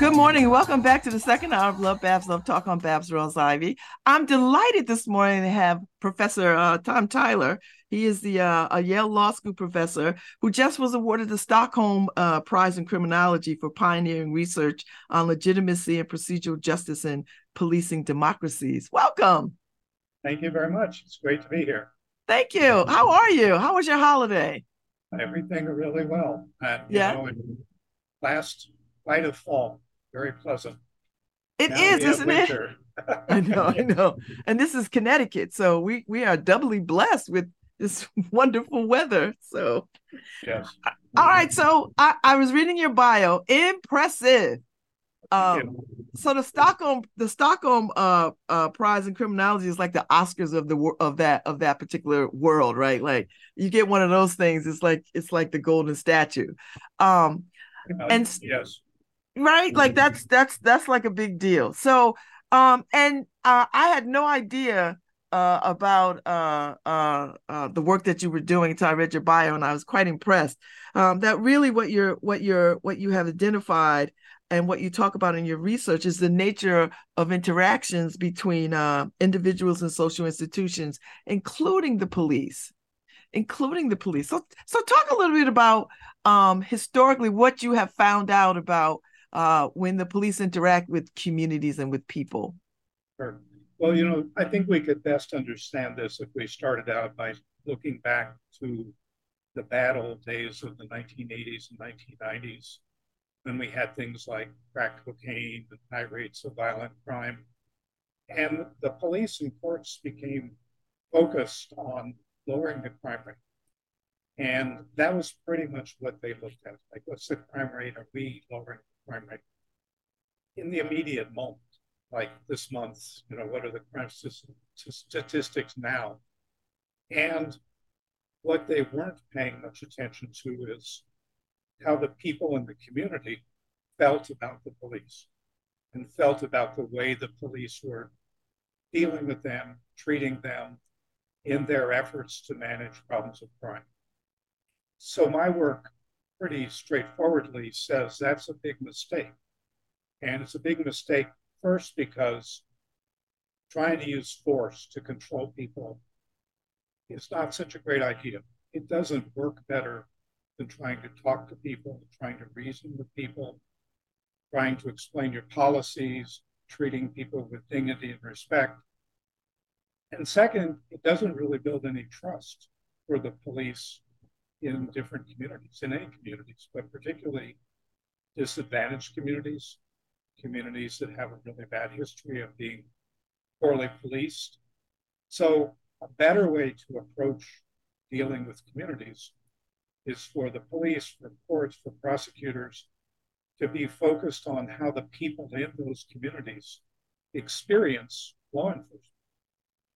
Good morning. Welcome back to the second hour of Love Babz Love Talk on Babz Rawls Ivy. I'm delighted this morning to have Professor uh, Tom Tyler. He is the uh, a Yale Law School professor who just was awarded the Stockholm uh, Prize in Criminology for pioneering research on legitimacy and procedural justice in policing democracies. Welcome. Thank you very much. It's great to be here. Thank you. How are you? How was your holiday? Everything really well. And, yeah. Know, last light of fall very pleasant. It is, isn't it? I know, I know. And this is Connecticut, so we we are doubly blessed with this wonderful weather. So, yes. All right. So I, I was reading your bio. Impressive. Um, so the Stockholm the Stockholm uh, uh, Prize in Criminology is like the Oscars of the of that of that particular world, right? Like you get one of those things, it's like it's like the golden statue. Um, uh, and yes, right like that's that's that's like a big deal so um and uh, i had no idea uh, about uh, uh, uh, the work that you were doing until I read your bio, and I was quite impressed. Um, that really what you're what you're what you have identified and what you talk about in your research is the nature of interactions between uh, individuals and social institutions, including the police, including the police. So, so talk a little bit about um, historically what you have found out about uh, when the police interact with communities and with people? Sure. Well, you know, I think we could best understand this if we started out by looking back to the bad old days of the 1980s and 1990s when we had things like crack cocaine and high rates of violent crime. And the police and courts became focused on lowering the crime rate. And that was pretty much what they looked at. Like, what's the crime rate? Are we lowering crime in the immediate moment, like this month, you know, what are the crime statistics now? And what they weren't paying much attention to is how the people in the community felt about the police and felt about the way the police were dealing with them, treating them in their efforts to manage problems of crime. So my work pretty straightforwardly says that's a big mistake. And it's a big mistake first because trying to use force to control people is not such a great idea. It doesn't work better than trying to talk to people, trying to reason with people, trying to explain your policies, treating people with dignity and respect. And second, it doesn't really build any trust for the police in different communities, in any communities, but particularly disadvantaged communities, communities that have a really bad history of being poorly policed. So, a better way to approach dealing with communities is for the police, for courts, for prosecutors to be focused on how the people in those communities experience law enforcement.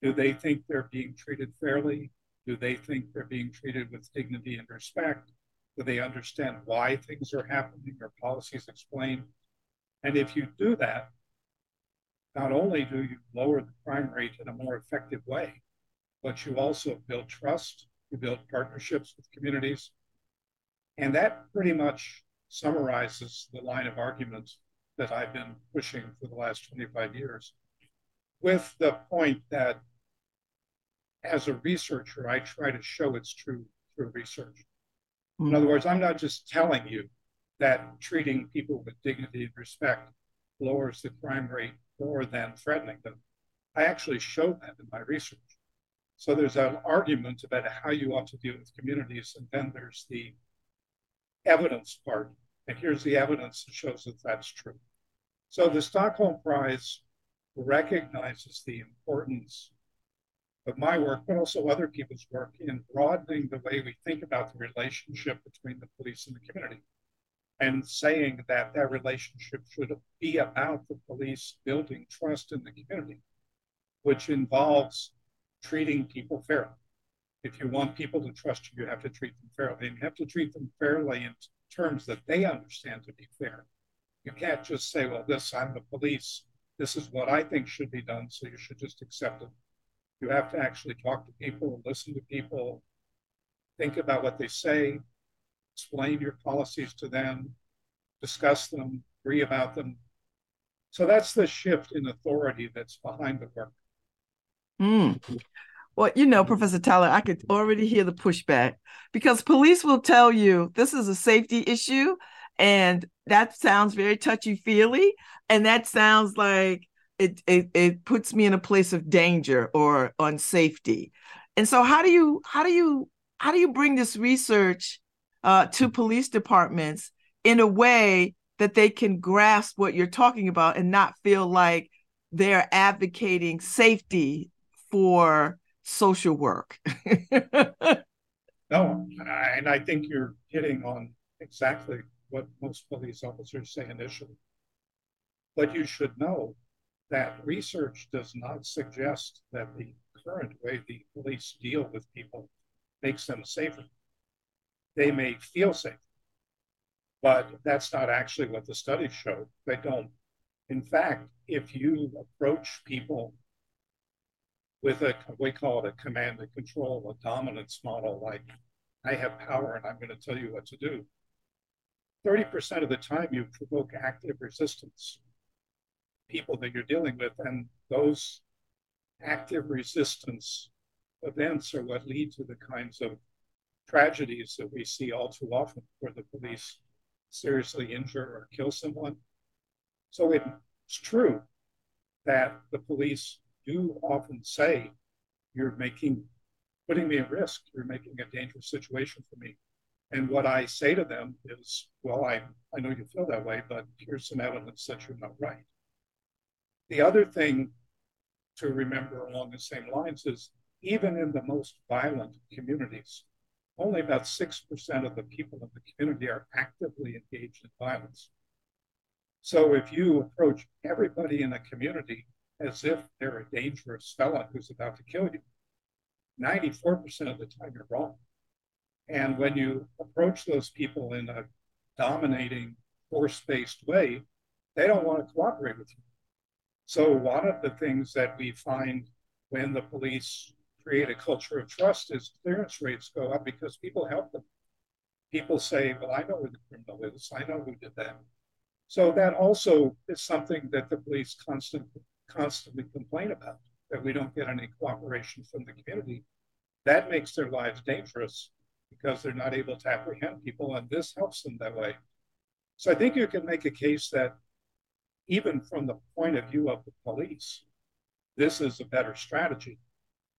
Do they think they're being treated fairly? Do they think they're being treated with dignity and respect? Do they understand why things are happening or policies explained? And if you do that, not only do you lower the crime rate in a more effective way, but you also build trust, you build partnerships with communities. And that pretty much summarizes the line of argument that I've been pushing for the last 25 years, with the point that as a researcher, I try to show it's true through research. Mm-hmm. In hmm. other words, I'm not just telling you that treating people with dignity and respect lowers the crime rate more than threatening them. I actually show that in my research. So there's an argument about how you ought to deal with communities, and then there's the evidence part. And here's the evidence that shows that that's true. So the Stockholm Prize recognizes the importance of my work, but also other people's work in broadening the way we think about the relationship between the police and the community and saying that that relationship should be about the police building trust in the community. which involves treating people fairly. If you want people to trust you, you have to treat them fairly. And you have to treat them fairly in terms that they understand to be fair. You can't just say, well, this, I'm the police. This is what I think should be done. So you should just accept it. You have to actually talk to people, listen to people, think about what they say, explain your policies to them, discuss them, agree about them. So that's the shift in authority that's behind the work. Mm. Well, you know, Professor Tyler, I could already hear the pushback because police will tell you this is a safety issue, and that sounds very touchy feely, and that sounds like it, it it puts me in a place of danger or unsafety. And so, how do you how do you how do you bring this research uh, to police departments in a way that they can grasp what you're talking about and not feel like they're advocating safety for social work. no, and I think you're hitting on exactly what most police officers say initially. But you should know that research does not suggest that the current way the police deal with people makes them safer. They may feel safe, but that's not actually what the studies show. They don't. In fact, if you approach people with a, we call it a command and control, a dominance model, like I have power and I'm going to tell you what to do. 30% of the time you provoke active resistance. People that you're dealing with, and those active resistance events are what lead to the kinds of tragedies that we see all too often where the police seriously injure or kill someone. So it's true that the police do often say, You're making, putting me at risk, you're making a dangerous situation for me. And what I say to them is, Well, I, I know you feel that way, but here's some evidence that you're not right. The other thing to remember along the same lines is even in the most violent communities, only about 6% of the people in the community are actively engaged in violence. So if you approach everybody in a community as if they're a dangerous felon who's about to kill you, 94% of the time you're wrong. And when you approach those people in a dominating, force based way, they don't want to cooperate with you. So, one of the things that we find when the police create a culture of trust is clearance rates go up because people help them. People say, Well, I know where the criminal is, I know who did that. So, that also is something that the police constantly constantly complain about that we don't get any cooperation from the community. That makes their lives dangerous because they're not able to apprehend people, and this helps them that way. So I think you can make a case that even from the point of view of the police, this is a better strategy.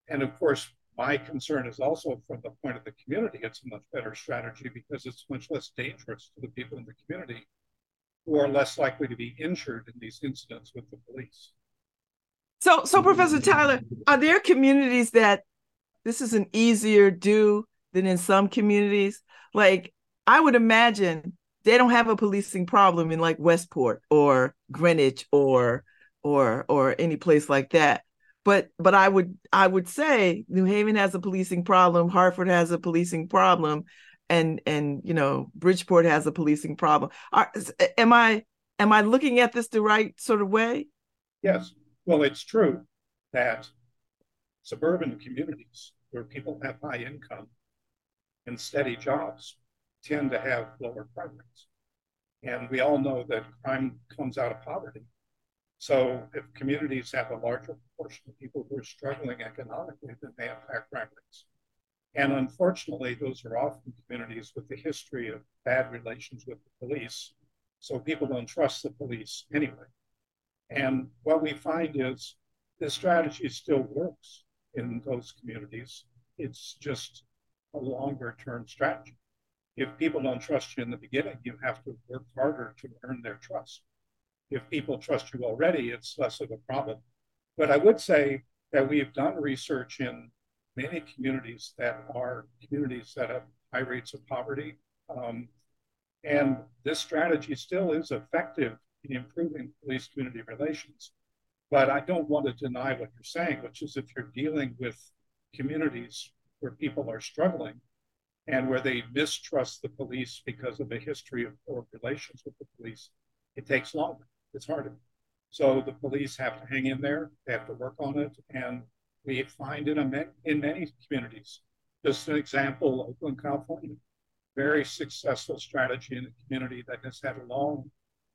And of course, my concern is also from the point of the community, it's a much better strategy because it's much less dangerous to the people in the community who are less likely to be injured in these incidents with the police. So, so Professor Tyler, are there communities that this is an easier do than in some communities? Like, I would imagine they don't have a policing problem in like Westport or Greenwich or or or any place like that. But but I would I would say New Haven has a policing problem, Hartford has a policing problem, and and you know Bridgeport has a policing problem. Are, am I am I looking at this the right sort of way? Yes. Well, it's true that suburban communities where people have high income and steady jobs tend to have lower crime rates. And we all know that crime comes out of poverty. So if communities have a larger proportion of people who are struggling economically, then they have higher crime rates. And unfortunately, those are often communities with a history of bad relations with the police. So people don't trust the police anyway. And what we find is this strategy still works in those communities. It's just a longer term strategy. If people don't trust you in the beginning, you have to work harder to earn their trust. If people trust you already, it's less of a problem. But I would say that we've done research in many communities that are communities that have high rates of poverty. Um, and this strategy still is effective in improving police community relations. But I don't want to deny what you're saying, which is if you're dealing with communities where people are struggling and where they mm-hmm. mistrust the police because of a history of poor relations with the police, it takes longer. It's harder. So the police have to hang in there, they have to work on it. And we find in, a, in many communities, just an example, Oakland, California, very successful strategy in a community that has had a long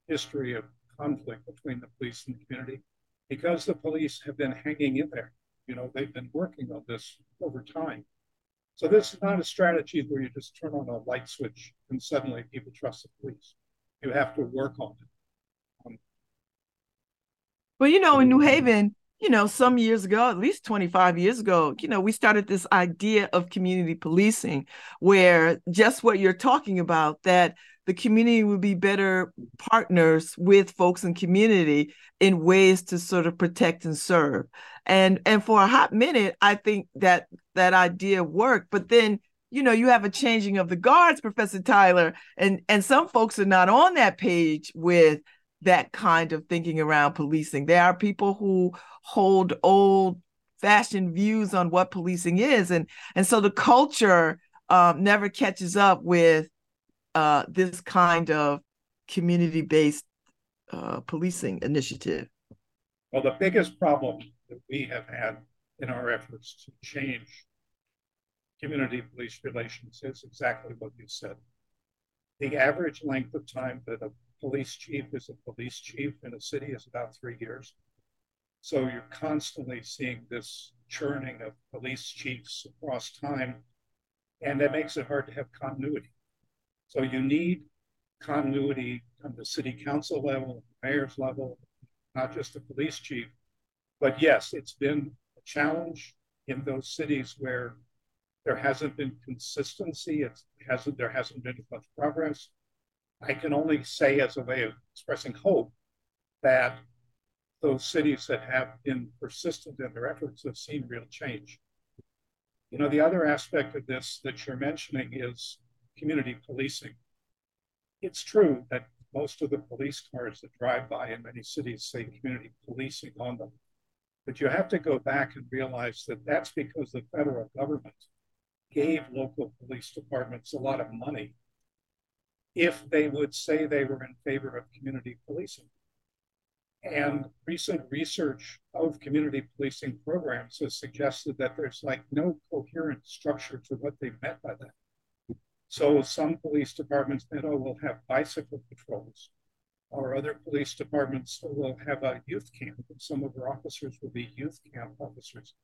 history of conflict between the police and the community because the police have been hanging in there. You know, they've been working on this over time. So this is not a strategy where you just turn on a light switch and suddenly people trust the police. You have to work on it. Um, well, you know, in New Haven, you know, some years ago, at least 25 years ago, you know, we started this idea of community policing where just what you're talking about, that the community would be better partners with folks in community in ways to sort of protect and serve. And and for a hot minute, I think that that idea worked. But then, you know, you have a changing of the guards, Professor Tyler, and and some folks are not on that page with that kind of thinking around policing. There are people who hold old fashioned views on what policing is and and so the culture um, never catches up with uh, this kind of community based uh, policing initiative well the biggest problem that we have had in our efforts to change community police relations is exactly what you said the average length of time that a police chief is a police chief in a city is about three years. So you're constantly seeing this churning of police chiefs across time, and that makes it hard to have continuity. So you need continuity on the city council level, mayor's level, not just the police chief. But yes, it's been a challenge in those cities where there hasn't been consistency. It hasn't there hasn't been much progress. I can only say, as a way of expressing hope, that those cities that have been persistent in their efforts have seen real change. You know, the other aspect of this that you're mentioning is community policing. It's true that most of the police cars that drive by in many cities say community policing on them. But you have to go back and realize that that's because the federal government gave local police departments a lot of money if they would say they were in favor of community policing. And recent research of community policing programs has suggested that there's like no coherent structure to what they meant by that. So some police departments we'll have bicycle patrols, or other police departments will have a youth camp, and some of our officers will be youth camp officers.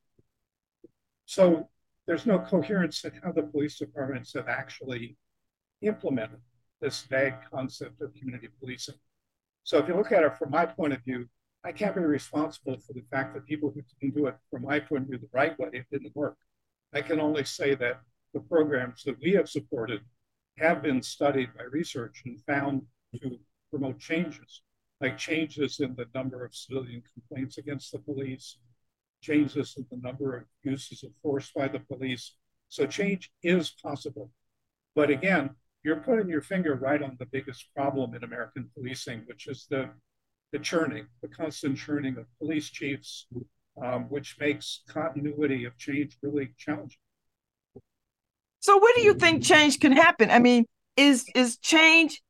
So there's no coherence in how the police departments have actually implemented this vague concept of community policing. So if you look at it from my point of view, I can't be responsible for the fact that people who didn't do it from my point of view the right way, it didn't work. I can only say that the programs that we have supported have been studied by research and found to promote changes, like changes in the number of civilian complaints against the police, changes in the number of uses of force by the police. So change is possible. But again, you're putting your finger right on the biggest problem in American policing, which is the, the churning, the constant churning of police chiefs, um, which makes continuity of change really challenging. So where do you think change can happen? I mean, is is change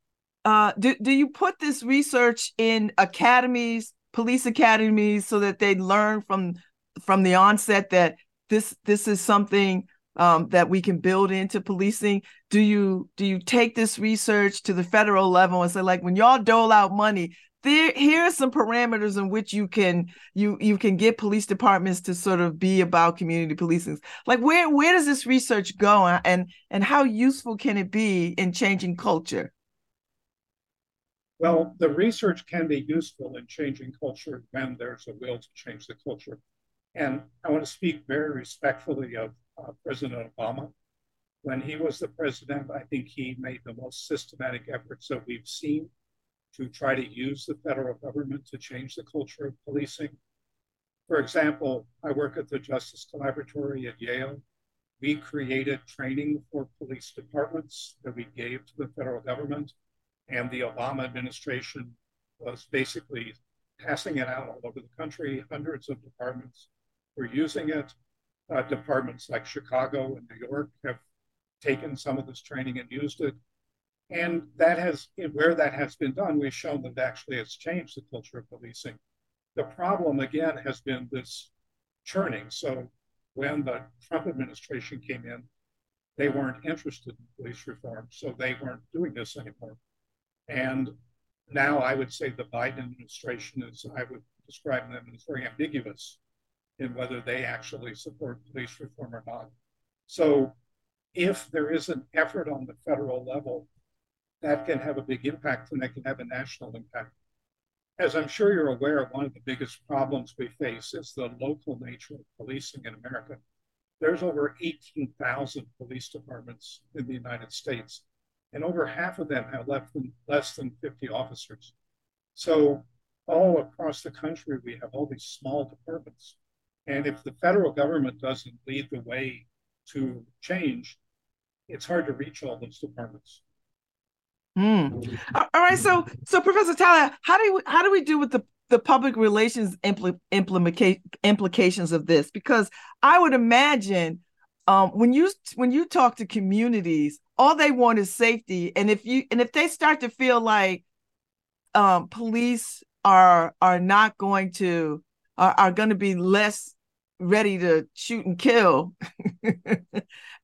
uh, do, do you put this research in academies, police academies, so that they learn from from the onset that this this is something um, that we can build into policing? Do you do you take this research to the federal level and say, like, when y'all dole out money, there here are some parameters in which you can you you can get police departments to sort of be about community policing. Like, where where does this research go, and and how useful can it be in changing culture? Well, the research can be useful in changing culture when there's a will to change the culture. And I want to speak very respectfully of uh, President Obama. When he was the president, I think he made the most systematic efforts that we've seen to try to use the federal government to change the culture of policing. For example, I work at the Justice Collaboratory at Yale. We created training for police departments that we gave to the federal government. And the Obama administration was basically passing it out all over the country. Hundreds of departments were using it. Uh, departments like Chicago and New York have taken some of this training and used it. And that has, where that has been done, we've shown that actually it's changed the culture of policing. The problem, again, has been this churning. So when the Trump administration came in, they weren't interested in police reform, so they weren't doing this anymore. And now I would say the Biden administration is, I would describe them as very ambiguous in whether they actually support police reform or not. So if there is an effort on the federal level, that can have a big impact and that can have a national impact. As I'm sure you're aware, one of the biggest problems we face is the local nature of policing in America. There's over 18,000 police departments in the United States, and over half of them have than, less than 50 officers. So all across the country, we have all these small departments. And if the federal government doesn't lead the way to change, it's hard to reach all those departments. Mm. All right, so so Professor Tyler, how do we how do we do with the the public relations impl- implica- implications of this? Because I would imagine um, when you when you talk to communities, all they want is safety, and if you and if they start to feel like um, police are are not going to are, are going to be less ready to shoot and kill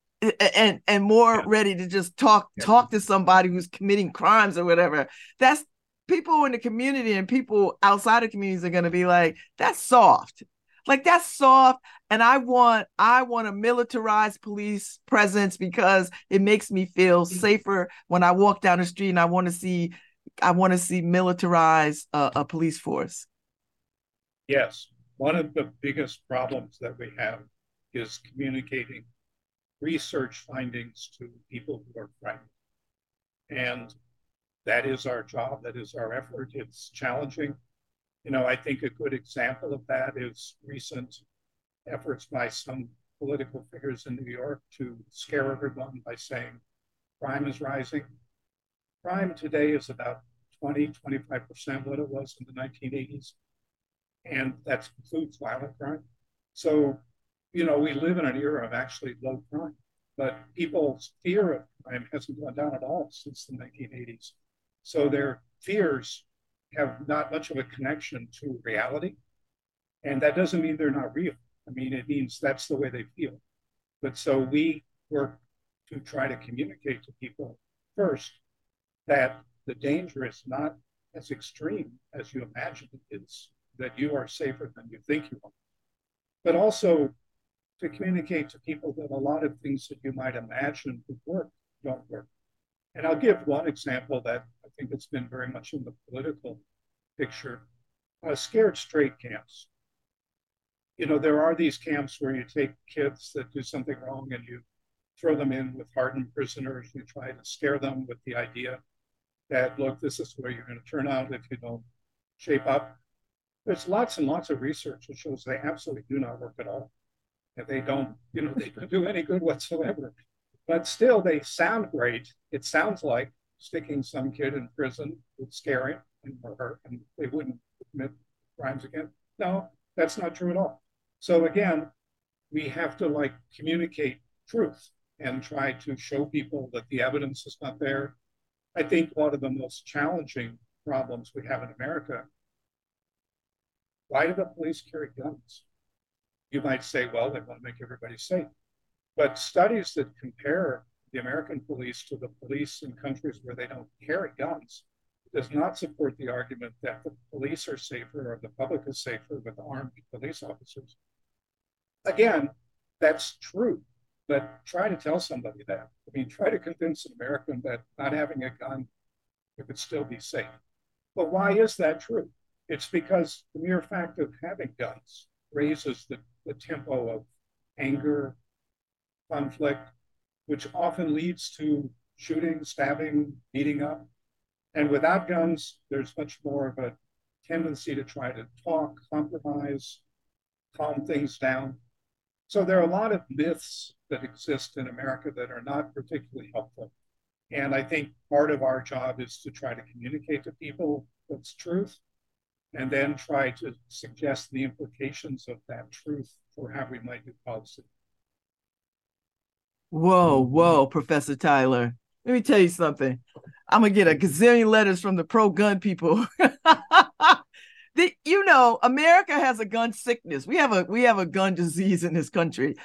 and and more yeah. ready to just talk yeah. talk to somebody who's committing crimes or whatever that's people in the community and people outside of communities are going to be like that's soft like that's soft and i want i want a militarized police presence because it makes me feel mm-hmm. safer when i walk down the street and i want to see i want to see militarized uh, a police force yes one of the biggest problems that we have is communicating research findings to people who are frightened. And that is our job, that is our effort. It's challenging. You know, I think a good example of that is recent efforts by some political figures in New York to scare everyone by saying crime is rising. Crime today is about 20, 25% what it was in the 1980s. And that includes violent crime. So you know, we live in an era of actually low crime, but people's fear of crime hasn't gone down at all since the 1980s. So their fears have not much of a connection to reality. And that doesn't mean they're not real. I mean, it means that's the way they feel. But so we work to try to communicate to people first that the danger is not as extreme as you imagine it is, that you are safer than you think you are. But also to communicate to people that a lot of things that you might imagine would work don't work. And I'll give one example that I think it's been very much in the political picture uh, scared straight camps. You know, there are these camps where you take kids that do something wrong and you throw them in with hardened prisoners. You try to scare them with the idea that, look, this is where you're going to turn out if you don't shape up. There's lots and lots of research that shows they absolutely do not work at all and they don't, ah. you know, they don't do any good whatsoever. But still, they sound great. It sounds like sticking some kid in prison would scare him and her, and they wouldn't commit crimes again. No, that's not true at all. So again, we have to like communicate truth and try to show people that the evidence is not there. I think one of the most challenging problems we have in America why do the police carry guns? You might say, well, they want to make everybody safe. But studies that compare the American police to the police in countries where they don't carry guns does not support the argument that the police are safer or the public is safer with armed police officers. Again, that's true, but try to tell somebody that. I mean, try to convince an American that not having a gun, it could still be safe. But why is that true? It's because the mere fact of having guns raises the the tempo of anger, conflict, which often leads to shooting, stabbing, beating up. And without guns, there's much more of a tendency to try to talk, compromise, calm things down. So there are a lot of myths that exist in America that are not particularly helpful. And I think part of our job is to try to communicate to people what's truth and then try to suggest the implications of that truth for how we might do policy. Whoa, whoa, Professor Tyler. Let me tell you something. I'm gonna get a gazillion letters from the pro-gun people. the, you know, America has a gun sickness. We have a we have a gun disease in this country.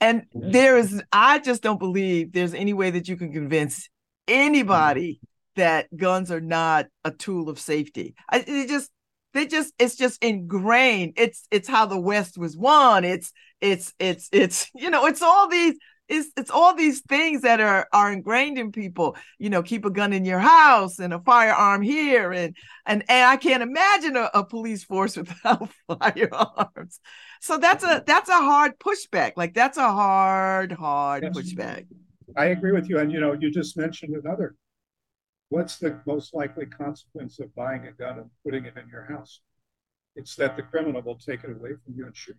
And there is, I just don't believe there's any way that you can convince anybody mm-hmm. that guns are not a tool of safety. I, it just, they just, it's just ingrained. It's, it's how the West was won. It's, it's, it's, it's, you know, it's all these it's it's all these things that are are ingrained in people you know keep a gun in your house and a firearm here and and and i can't imagine a, a police force without firearms so that's a that's a hard pushback like that's a hard hard yes. pushback i agree with you and you know you just mentioned another what's the most likely consequence of buying a gun and putting it in your house it's that the criminal will take it away from you and shoot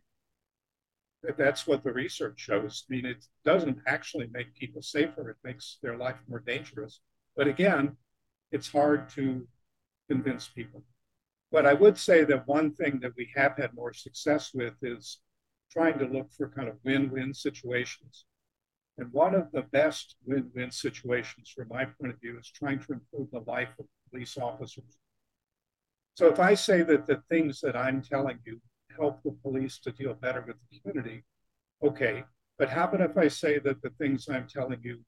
You. that's what the research shows. I mean, it doesn't actually make people safer, it makes their life more dangerous. But again, it's hard to convince people. But I would say that one thing that we have had more success with is trying to look for kind of win win situations. And one of the best win win situations, from my point of view, is trying to improve the life of police officers. So if I say that the things that I'm telling you help the police to deal better with the community. Okay, but how about if I say that the things I'm telling you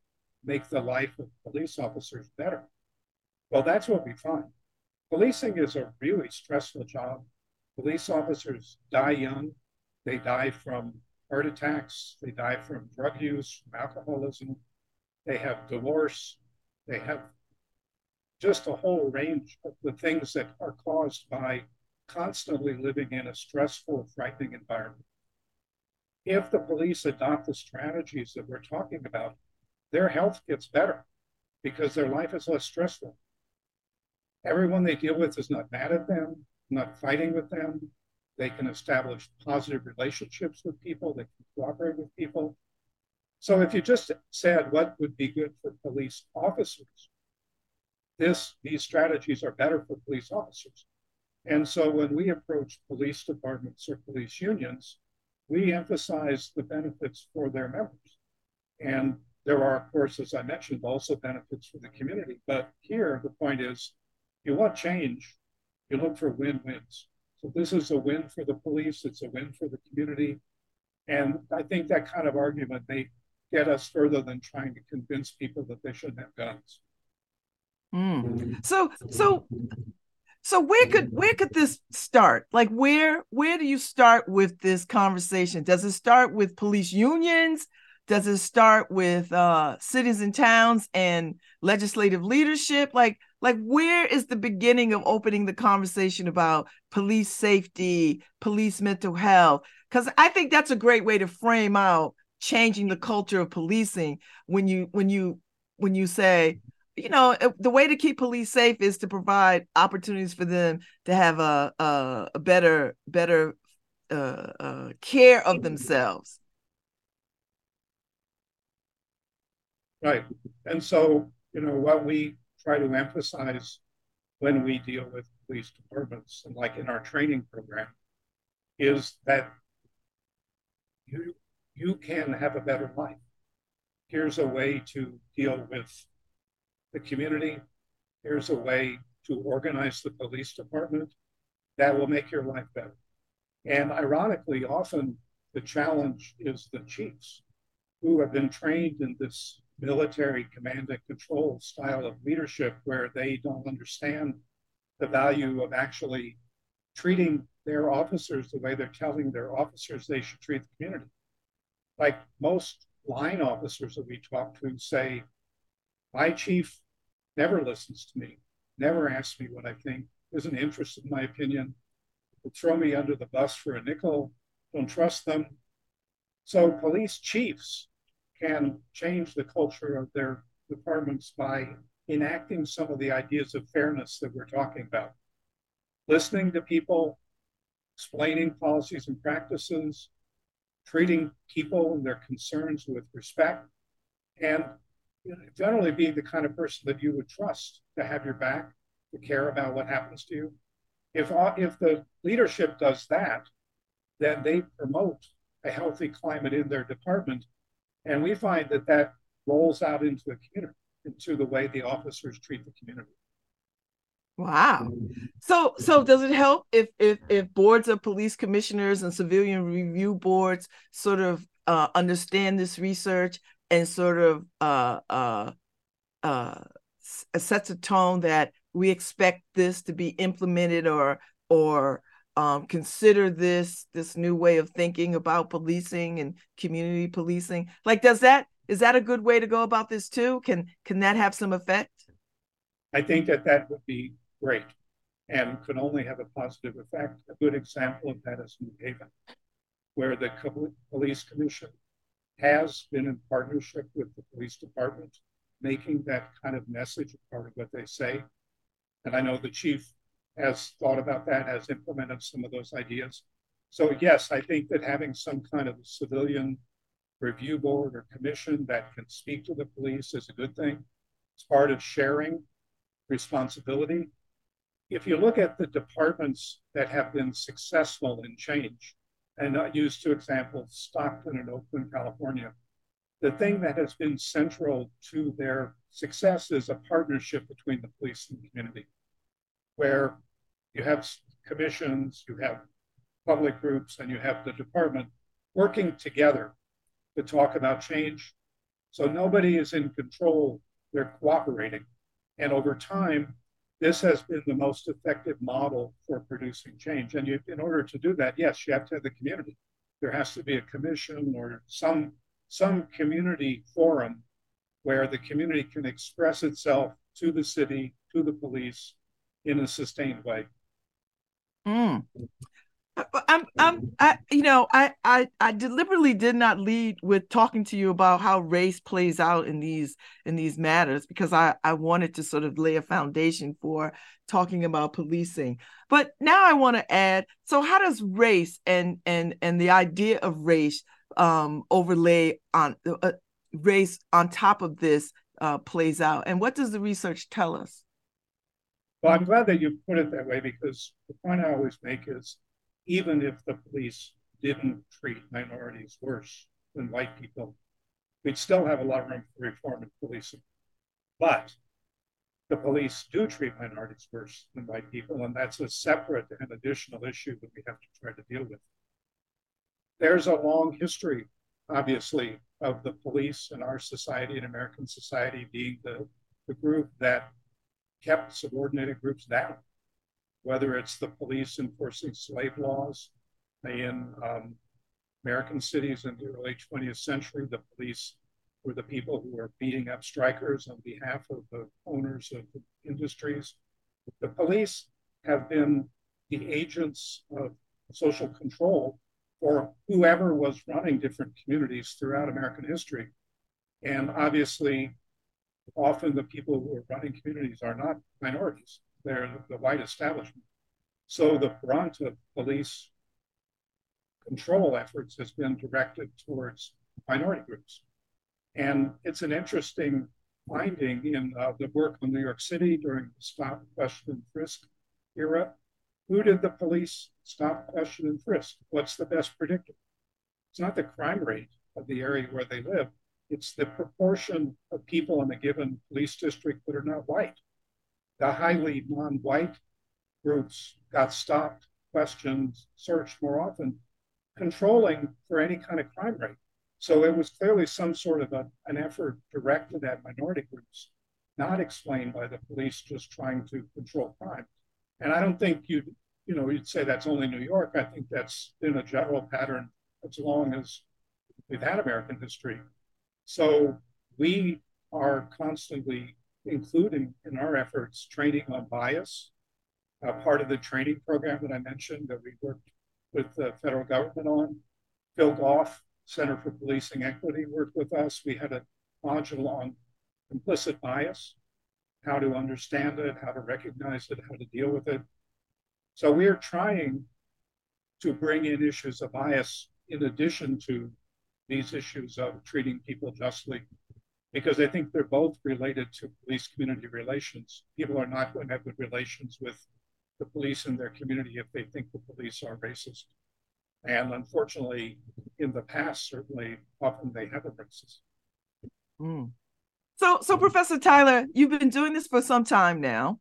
make the life of police officers better? Well, that's what we find. Policing is a really stressful job. Police officers die young. They die from heart attacks. They die from drug use, from alcoholism. They have divorce. They have just a whole range of the things that are caused by constantly living in a stressful, frightening environment. If the police adopt the strategies that we're talking about, their health gets better because their life is less stressful. Everyone they deal with is not mad at them, not fighting with them. They can establish positive relationships with people, they can cooperate with people. So if you just said what would be good for police officers, this these strategies are better for police officers. And so when we approach police departments or police unions, we emphasize the benefits for their members. And there are, of course, as I mentioned, also benefits for the community. But here, the point is you want change, you look for win wins. So this is a win for the police, it's a win for the community. And I think that kind of argument may get us further than trying to convince people that they shouldn't have guns. Mm. So, so so where could where could this start? Like where where do you start with this conversation? Does it start with police unions? Does it start with uh, cities and towns and legislative leadership? Like like where is the beginning of opening the conversation about police safety, police mental health? Because I think that's a great way to frame out changing the culture of policing when you when you when you say you know the way to keep police safe is to provide opportunities for them to have a a, a better better uh, uh, care of themselves right and so you know what we try to emphasize when we deal with police departments and like in our training program is that you you can have a better life here's a way to deal with the community. Here's a way to organize the police department that will make your life better. And ironically, often the challenge is the chiefs who have been trained in this military command and control style of leadership where they don't understand the value of actually treating their officers the way they're telling their officers they should treat the community. Like most line officers that we talk to say, my chief never listens to me, never asks me what I think, isn't interested in my opinion, will throw me under the bus for a nickel, don't trust them. So police chiefs can change the culture of their departments by enacting some of the ideas of fairness that we're talking about. Listening to people, explaining policies and practices, treating people and their concerns with respect, and generally being the kind of person that you would trust to have your back, to care about what happens to you. If, uh, if the leadership does that, then they promote a healthy climate in their department. And we find that that rolls out into the community, into the way the officers treat the community. Wow. So so does it help if if if boards of police commissioners and civilian review boards sort of uh, understand this research and sort of uh, uh, uh, sets a tone that we expect this to be implemented or or um, consider this this new way of thinking about policing and community policing? Like does that is that a good way to go about this too? Can can that have some effect? I think that that would be great and could only have a positive effect. A good example of that is new haven where the police commission has been in partnership with the police department making that kind of message a part of what they say. And i know the chief has thought about that, has implemented some of those ideas. So yes, I think that having some kind of civilian review board or commission that can speak to the police is a good thing. It's part of sharing responsibility. If you look at the departments that have been successful in change, and I use two examples, Stockton and Oakland, California, the thing that has been central to their success is a partnership between the police and the community, where you have commissions, you have public groups, and you have the department working together to talk about change. So nobody is in control, they're cooperating. And over time, this has been the most effective model for producing change. And you, in order to do that, yes, you have to have the community. There has to be a commission or some some community forum where the community can express itself to the city, to the police in a sustained way. Mm. I'm, I'm, I, you know, I, I, I deliberately did not lead with talking to you about how race plays out in these, in these matters because I, I wanted to sort of lay a foundation for talking about policing. But now I want to add, so how does race and, and, and the idea of race um, overlay on uh, race on top of this uh, plays out, and what does the research tell us? Well, I'm glad that you put it that way because the point I always make is even if the police didn't treat minorities worse than white people, we'd still have a lot of room for reform in policing. But the police do treat minorities worse than white people, and that's a separate and additional issue that we have to try to deal with. There's a long history, obviously, of the police in our society, in American society, being the, the group that kept subordinated groups down, whether it's the police enforcing slave laws in um, American cities in the early 20th century. The police were the people who were beating up strikers on behalf of the owners of the industries. The police have been the agents of social control for whoever was running different communities throughout American history. And obviously, often the people who are running communities are not minorities, they're the white establishment. So the brunt of police control efforts has been directed towards minority groups. And it's an interesting finding in uh, the work on New York City during the stop, question, and frisk era. Who did the police stop, question, and frisk? What's the best predictor? It's not the crime rate of the area where they live, it's the proportion of people in a given police district that are not white. The highly non white groups got stopped, questioned, searched more often, controlling for any kind of crime rate. So it was clearly some sort of a, an effort directed at minority groups, not explained by the police just trying to control crime. And I don't think you'd, you know, you'd say that's only New York. I think that's been a general pattern as long as we've had American history. So we are constantly including in our efforts training on bias. Part of the training program that I mentioned that we worked with the federal government on. Phil Goff, Center for Policing Equity, worked with us. We had a module on implicit bias, how to understand it, how to recognize it, how to deal with it. So we are trying to bring in issues of bias in addition to these issues of treating people justly because I think they're both related to police community relations. People are not going to have good relations with the police in their community if they think the police are racist. And unfortunately, in the past, certainly, often they have been racist. Mm. So, so Professor Tyler, you've been doing this for some time now.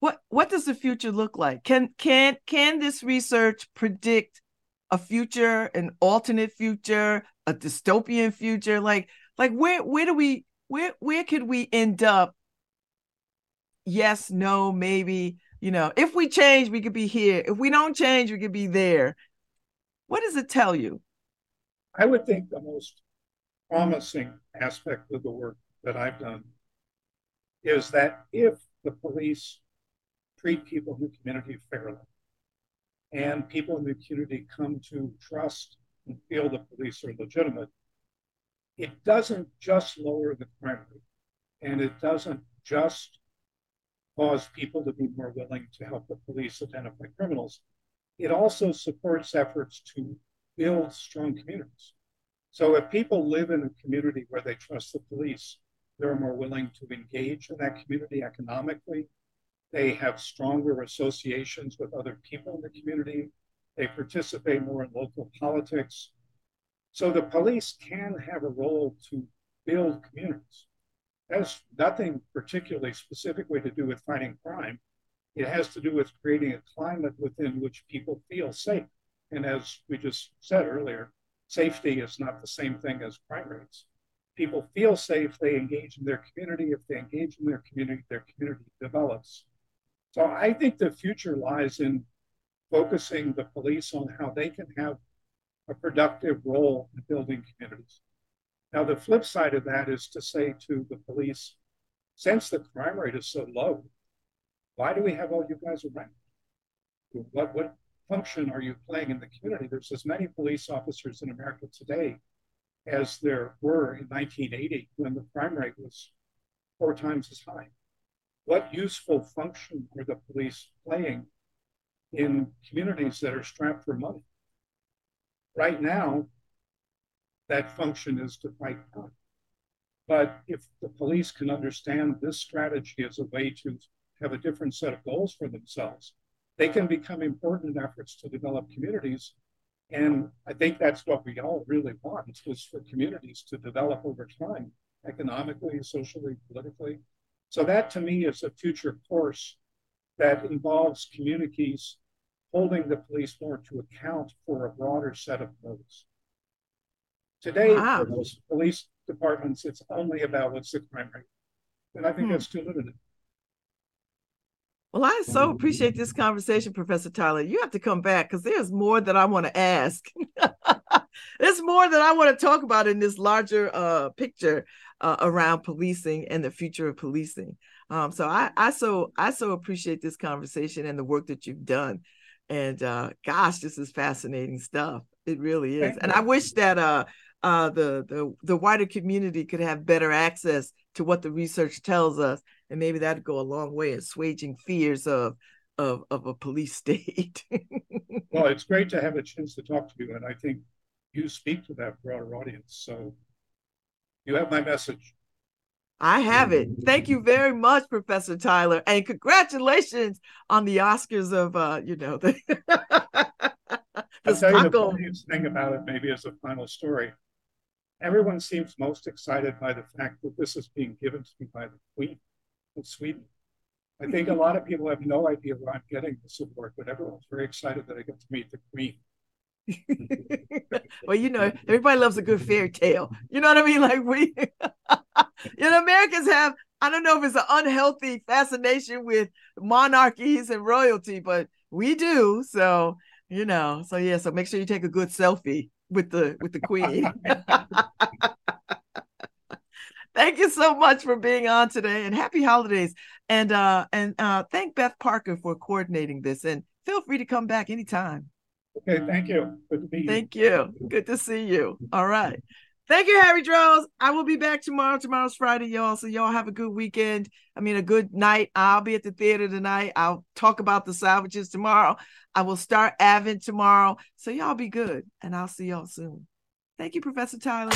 What what does the future look like? Can can can this research predict a future, an alternate future, a dystopian future? Like like where where do we where where could we end up? Yes, no, maybe. You know, if we change, we could be here. If we don't change, we could be there. What does it tell you? I would think the most promising aspect of the work that I've done is that if the police treat people in the community fairly and people in the community come to trust and feel the police are legitimate, it doesn't just lower the crime rate and it doesn't just cause people to be more willing to help the police identify criminals. It also supports efforts to build strong communities. So if people live in a community where they trust the police, they're more willing to engage in that community economically. They have stronger associations with other people in the community. They participate more in local politics. So the police can have a role to build communities. That has nothing particularly specifically to do with fighting crime. It has to do with creating a climate within which people feel safe. And as we just said earlier, safety is not the same thing as crime rates. People feel safe, they engage in their community. If they engage in their community, their community develops. So I think the future lies in focusing the police on how they can have a productive role in building communities. Now, the flip side of that is to say to the police, since the crime rate is so low, why do we have all you guys around? What, what function are you playing in the community? There's as many police officers in America today as there were in 1980 when the crime rate was four times as high. What useful function are the police playing in communities that are strapped for money? Right now, that function is to fight crime. But if the police can understand this strategy as a way to have a different set of goals for themselves, they can become important efforts to develop communities. And I think that's what we all really want is for communities to develop over time, economically, socially, politically. So that to me is a future course that involves communities holding the police more to account for a broader set of goals. Today, wow. for most police departments, it's only about what's the crime rate. And I think hmm. that's too limited. Well, I so appreciate this conversation, Professor Tyler. You have to come back because there's more that I want to ask. there's more that I want to talk about in this larger uh, picture uh, around policing and the future of policing. Um, so I, I so I so appreciate this conversation and the work that you've done. And uh, gosh, this is fascinating stuff. It really is. And I wish that uh, uh, the the the wider community could have better access to what the research tells us, and maybe that'd go a long way in assuaging fears of of of a police state. well, it's great to have a chance to talk to you, and I think you speak to that broader audience. So you have my message. I have it. Thank you very much, Professor Tyler, and congratulations on the Oscars of uh, you know the. I'll tell you the funniest thing about it, maybe as a final story. Everyone seems most excited by the fact that this is being given to me by the Queen of Sweden. I think a lot of people have no idea where I'm getting the support, but everyone's very excited that I get to meet the Queen. well, you know, everybody loves a good fairy tale. You know what I mean? Like we, you know, Americans have, I don't know if it's an unhealthy fascination with monarchies and royalty, but we do. So, you know, so yeah, so make sure you take a good selfie with the with the queen. thank you so much for being on today and happy holidays. And uh and uh thank Beth Parker for coordinating this and feel free to come back anytime. Okay, thank you. Good to be you. Thank you. Good to see you. All right. Thank you, Harry Droz. I will be back tomorrow. Tomorrow's Friday, y'all. So y'all have a good weekend. I mean, a good night. I'll be at the theater tonight. I'll talk about the salvages tomorrow. I will start Advent tomorrow. So y'all be good, and I'll see y'all soon. Thank you, Professor Tyler.